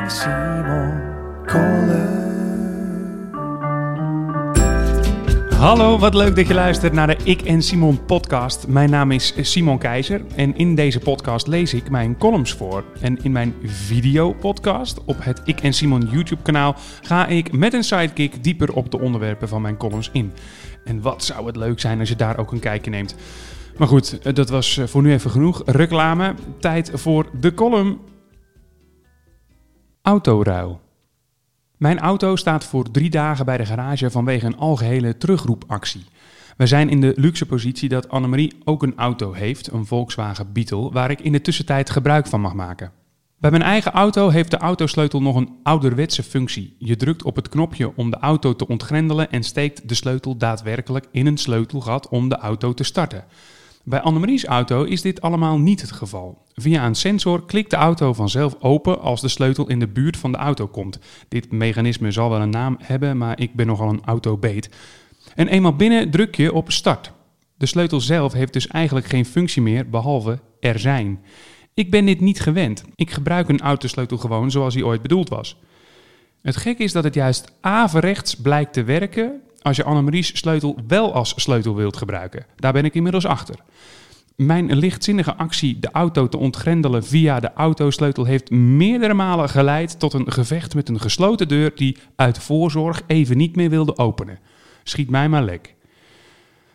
en Simon Kolen. Hallo, wat leuk dat je luistert naar de Ik en Simon podcast. Mijn naam is Simon Keizer en in deze podcast lees ik mijn columns voor. En in mijn videopodcast op het Ik en Simon YouTube kanaal ga ik met een sidekick dieper op de onderwerpen van mijn columns in. En wat zou het leuk zijn als je daar ook een kijkje neemt. Maar goed, dat was voor nu even genoeg reclame. Tijd voor de column Autoruil. Mijn auto staat voor drie dagen bij de garage vanwege een algehele terugroepactie. We zijn in de luxe positie dat Annemarie ook een auto heeft, een Volkswagen Beetle, waar ik in de tussentijd gebruik van mag maken. Bij mijn eigen auto heeft de autosleutel nog een ouderwetse functie. Je drukt op het knopje om de auto te ontgrendelen en steekt de sleutel daadwerkelijk in een sleutelgat om de auto te starten. Bij Annemarie's auto is dit allemaal niet het geval. Via een sensor klikt de auto vanzelf open als de sleutel in de buurt van de auto komt. Dit mechanisme zal wel een naam hebben, maar ik ben nogal een autobeet. En eenmaal binnen druk je op start. De sleutel zelf heeft dus eigenlijk geen functie meer behalve er zijn. Ik ben dit niet gewend. Ik gebruik een autosleutel gewoon zoals hij ooit bedoeld was. Het gekke is dat het juist averechts blijkt te werken als je Annemarie's sleutel wel als sleutel wilt gebruiken. Daar ben ik inmiddels achter. Mijn lichtzinnige actie de auto te ontgrendelen via de autosleutel heeft meerdere malen geleid tot een gevecht met een gesloten deur die uit voorzorg even niet meer wilde openen. Schiet mij maar lek.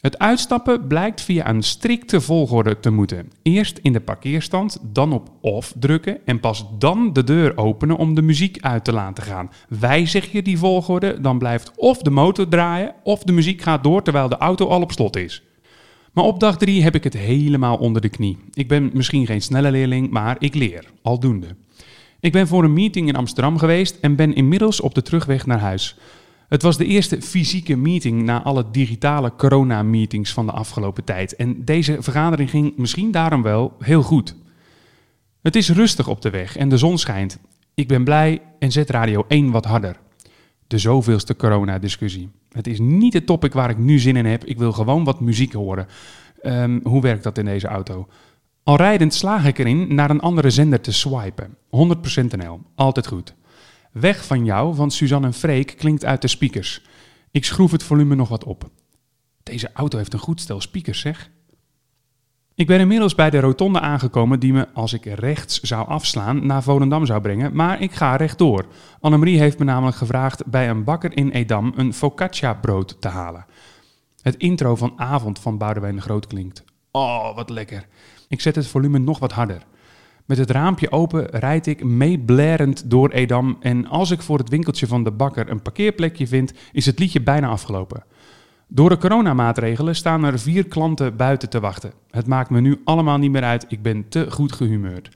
Het uitstappen blijkt via een strikte volgorde te moeten. Eerst in de parkeerstand, dan op off drukken en pas dan de deur openen om de muziek uit te laten gaan. Wijzig je die volgorde, dan blijft of de motor draaien of de muziek gaat door terwijl de auto al op slot is. Maar op dag 3 heb ik het helemaal onder de knie. Ik ben misschien geen snelle leerling, maar ik leer, aldoende. Ik ben voor een meeting in Amsterdam geweest en ben inmiddels op de terugweg naar huis. Het was de eerste fysieke meeting na alle digitale corona-meetings van de afgelopen tijd. En deze vergadering ging misschien daarom wel heel goed. Het is rustig op de weg en de zon schijnt. Ik ben blij en zet radio 1 wat harder. De zoveelste corona-discussie. Het is niet het topic waar ik nu zin in heb. Ik wil gewoon wat muziek horen. Ehm, hoe werkt dat in deze auto? Al rijdend slaag ik erin naar een andere zender te swipen. 100% NL. Altijd goed. Weg van jou van Suzanne en Freek klinkt uit de speakers. Ik schroef het volume nog wat op. Deze auto heeft een goed stel speakers, zeg. Ik ben inmiddels bij de rotonde aangekomen die me, als ik rechts zou afslaan, naar Volendam zou brengen, maar ik ga rechtdoor. Annemarie heeft me namelijk gevraagd bij een bakker in Edam een focaccia brood te halen. Het intro van Avond van Boudewijn de Groot klinkt. Oh, wat lekker. Ik zet het volume nog wat harder. Met het raampje open rijd ik meeblerend door Edam en als ik voor het winkeltje van de bakker een parkeerplekje vind, is het liedje bijna afgelopen. Door de coronamaatregelen staan er vier klanten buiten te wachten. Het maakt me nu allemaal niet meer uit, ik ben te goed gehumeurd.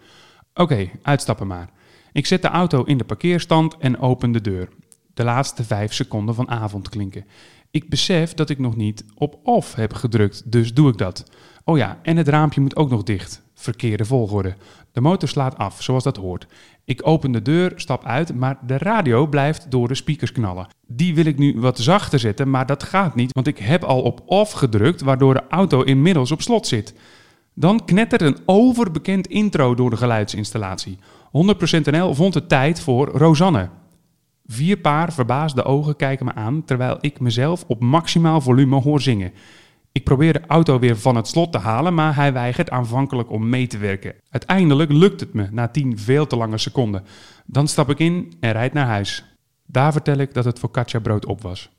Oké, uitstappen maar. Ik zet de auto in de parkeerstand en open de deur. De laatste vijf seconden van avond klinken. Ik besef dat ik nog niet op off heb gedrukt, dus doe ik dat. Oh ja, en het raampje moet ook nog dicht. Verkeerde volgorde. De motor slaat af, zoals dat hoort. Ik open de deur, stap uit, maar de radio blijft door de speakers knallen. Die wil ik nu wat zachter zetten, maar dat gaat niet, want ik heb al op off gedrukt, waardoor de auto inmiddels op slot zit. Dan knettert een overbekend intro door de geluidsinstallatie. 100% NL vond het tijd voor Rosanne. Vier paar verbaasde ogen kijken me aan terwijl ik mezelf op maximaal volume hoor zingen. Ik probeer de auto weer van het slot te halen, maar hij weigert aanvankelijk om mee te werken. Uiteindelijk lukt het me na 10 veel te lange seconden. Dan stap ik in en rijd naar huis. Daar vertel ik dat het focaccia brood op was.